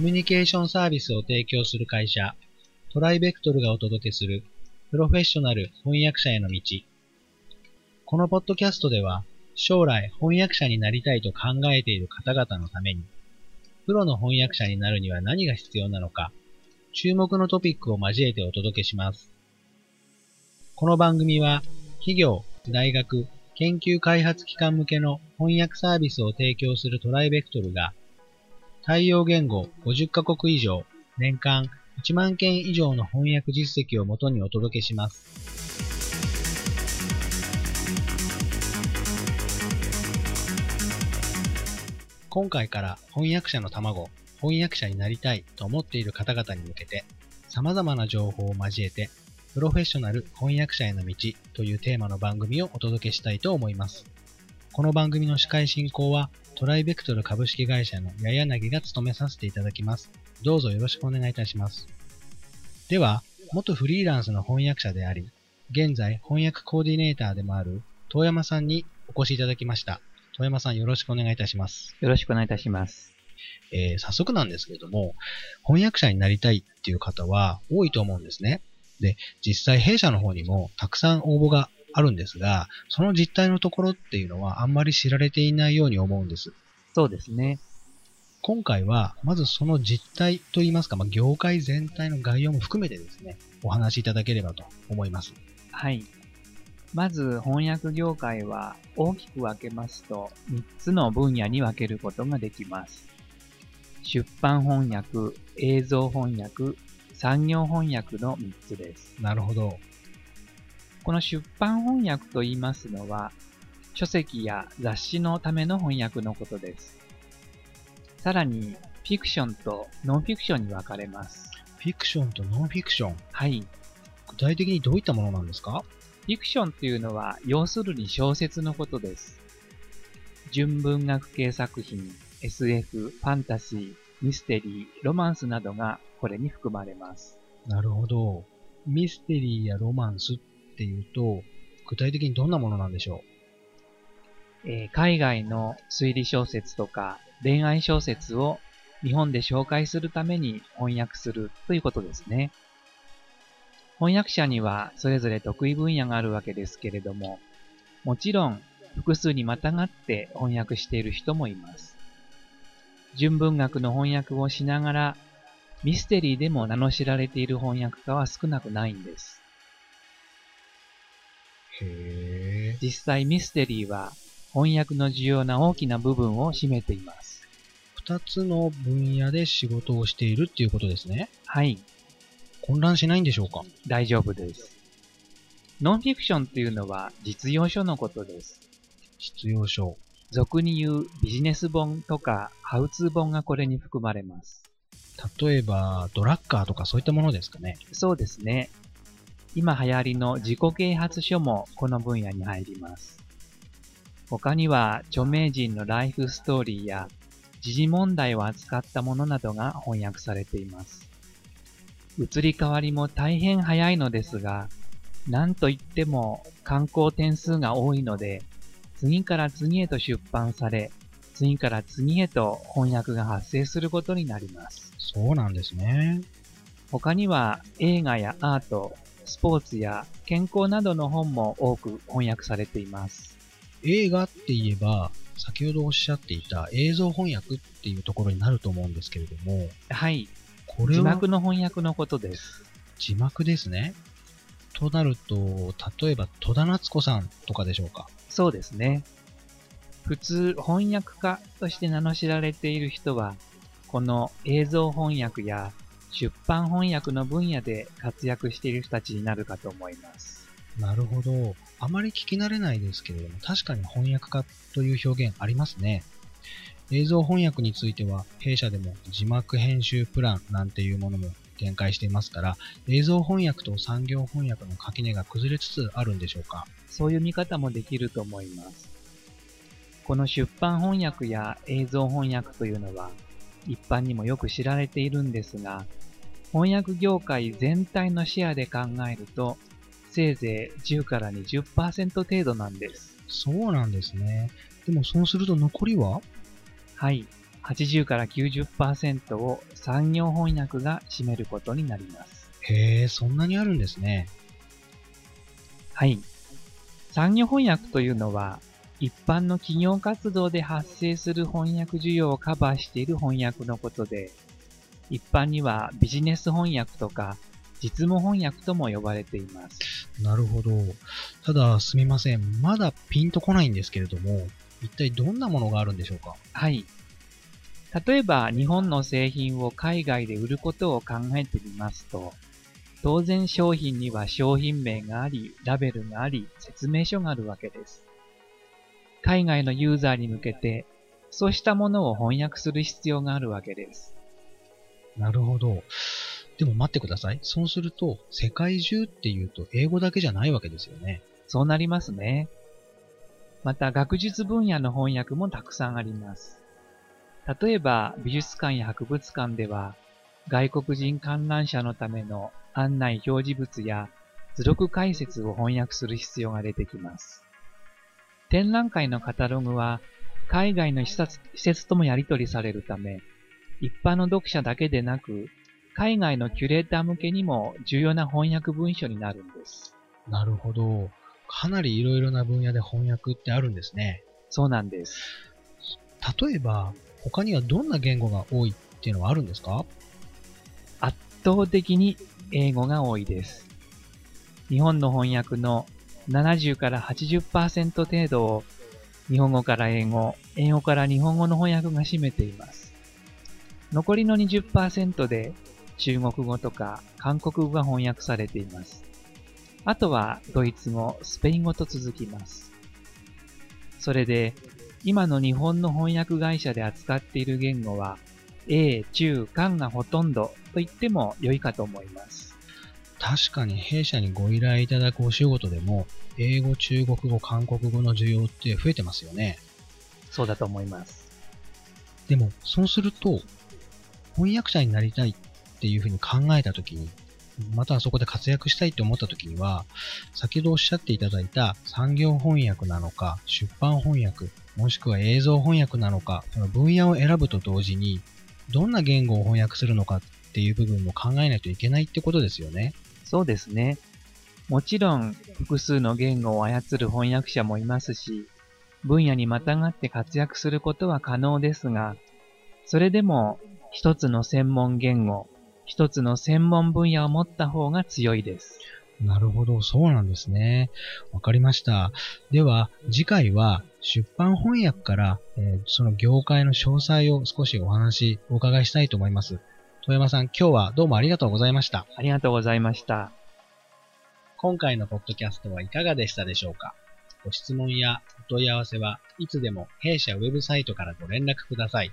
コミュニケーションサービスを提供する会社、トライベクトルがお届けするプロフェッショナル翻訳者への道。このポッドキャストでは、将来翻訳者になりたいと考えている方々のために、プロの翻訳者になるには何が必要なのか、注目のトピックを交えてお届けします。この番組は、企業、大学、研究開発機関向けの翻訳サービスを提供するトライベクトルが、対応言語50カ国以上、年間1万件以上の翻訳実績をもとにお届けします。今回から翻訳者の卵、翻訳者になりたいと思っている方々に向けて、様々な情報を交えて、プロフェッショナル翻訳者への道というテーマの番組をお届けしたいと思います。この番組の司会進行はトライベクトル株式会社の八柳が務めさせていただきます。どうぞよろしくお願いいたします。では、元フリーランスの翻訳者であり、現在翻訳コーディネーターでもある遠山さんにお越しいただきました。遠山さんよろしくお願いいたします。よろしくお願いいたします。えー、早速なんですけれども、翻訳者になりたいっていう方は多いと思うんですね。で、実際弊社の方にもたくさん応募があるんですが、その実態のところっていうのはあんまり知られていないように思うんです。そうですね。今回は、まずその実態といいますか、まあ、業界全体の概要も含めてですね、お話しいただければと思います。はい。まず翻訳業界は大きく分けますと3つの分野に分けることができます。出版翻訳、映像翻訳、産業翻訳の3つです。なるほど。この出版翻訳と言いますのは、書籍や雑誌のための翻訳のことです。さらに、フィクションとノンフィクションに分かれます。フィクションとノンフィクション？はい。具体的にどういったものなんですか？フィクションっていうのは、要するに小説のことです。純文学系作品、SF、ファンタジー、ミステリー、ロマンスなどがこれに含まれます。なるほど。ミステリーやロマンスっっていうと、具体的にどんなものなんでしょう、えー、海外の推理小説とか恋愛小説を日本で紹介するために翻訳するということですね。翻訳者にはそれぞれ得意分野があるわけですけれども、もちろん複数にまたがって翻訳している人もいます。純文学の翻訳をしながら、ミステリーでも名の知られている翻訳家は少なくないんです。へ実際ミステリーは翻訳の重要な大きな部分を占めています。二つの分野で仕事をしているっていうことですね。はい。混乱しないんでしょうか？大丈夫です。ノンフィクションっていうのは実用書のことです。実用書。俗に言うビジネス本とかハウツー本がこれに含まれます。例えば、ドラッカーとかそういったものですかね。そうですね。今流行りの自己啓発書もこの分野に入ります。他には著名人のライフストーリーや時事問題を扱ったものなどが翻訳されています。移り変わりも大変早いのですが、何と言っても観光点数が多いので、次から次へと出版され、次から次へと翻訳が発生することになります。そうなんですね。他には映画やアート、スポーツや健康などの本も多く翻訳されています。映画って言えば、先ほどおっしゃっていた映像翻訳っていうところになると思うんですけれども。はい。これは字幕の翻訳のことです。字幕ですね。となると、例えば戸田夏子さんとかでしょうか？そうですね。普通翻訳家として名の知られている人は、この映像翻訳や出版翻訳の分野で活躍している人たちになるかと思います。なるほど。あまり聞き慣れないですけれども、確かに翻訳家という表現ありますね。映像翻訳については、弊社でも字幕編集プランなんていうものも展開していますから、映像翻訳と産業翻訳の垣根が崩れつつあるんでしょうか？そういう見方もできると思います。この出版翻訳や映像翻訳というのは、一般にもよく知られているんですが、翻訳業界全体のシェアで考えると、せいぜい10から20%程度なんです。そうなんですね。でもそうすると残りは？はい。80から90%を産業翻訳が占めることになります。へえ、そんなにあるんですね。はい。産業翻訳というのは、一般の企業活動で発生する翻訳需要をカバーしている翻訳のことで、一般にはビジネス翻訳とか実務翻訳とも呼ばれています。なるほど。ただ、すみません。まだピンとこないんですけれども、一体どんなものがあるんでしょうか？はい。例えば、日本の製品を海外で売ることを考えてみますと、当然商品には商品名があり、ラベルがあり、説明書があるわけです。海外のユーザーに向けて、そうしたものを翻訳する必要があるわけです。なるほど。でも待ってください。そうすると、世界中っていうと英語だけじゃないわけですよね。そうなりますね。また、学術分野の翻訳もたくさんあります。例えば、美術館や博物館では、外国人観覧者のための案内表示物や図録解説を翻訳する必要が出てきます。展覧会のカタログは、海外の施設施設ともやり取りされるため、一般の読者だけでなく、海外のキュレーター向けにも重要な翻訳文書になるんです。なるほど。かなりいろいろな分野で翻訳ってあるんですね。そうなんです。例えば、他にはどんな言語が多いっていうのはあるんですか？圧倒的に英語が多いです。日本の翻訳の70から80%程度を日本語から英語、英語から日本語の翻訳が占めています。残りの20%で中国語とか韓国語が翻訳されています。あとはドイツ語、スペイン語と続きます。それで今の日本の翻訳会社で扱っている言語は英、中、韓がほとんどと言っても良いかと思います。確かに弊社にご依頼いただくお仕事でも、英語、中国語、韓国語の需要って増えてますよね。そうだと思います。でも、そうすると、翻訳者になりたいっていうふうに考えたときに、またはそこで活躍したいと思ったときには、先ほどおっしゃっていただいた産業翻訳なのか、出版翻訳、もしくは映像翻訳なのか、その分野を選ぶと同時に、どんな言語を翻訳するのかっていう部分も考えないといけないってことですよね。そうですね。もちろん、複数の言語を操る翻訳者もいますし、分野にまたがって活躍することは可能ですが、それでも一つの専門言語、一つの専門分野を持った方が強いです。なるほど、そうなんですね。わかりました。では、次回は出版翻訳から、えーその業界の詳細を少しお話、お伺いしたいと思います。富山さん、今日はどうもありがとうございました。ありがとうございました。今回のポッドキャストはいかがでしたでしょうか？ご質問やお問い合わせはいつでも弊社ウェブサイトからご連絡ください。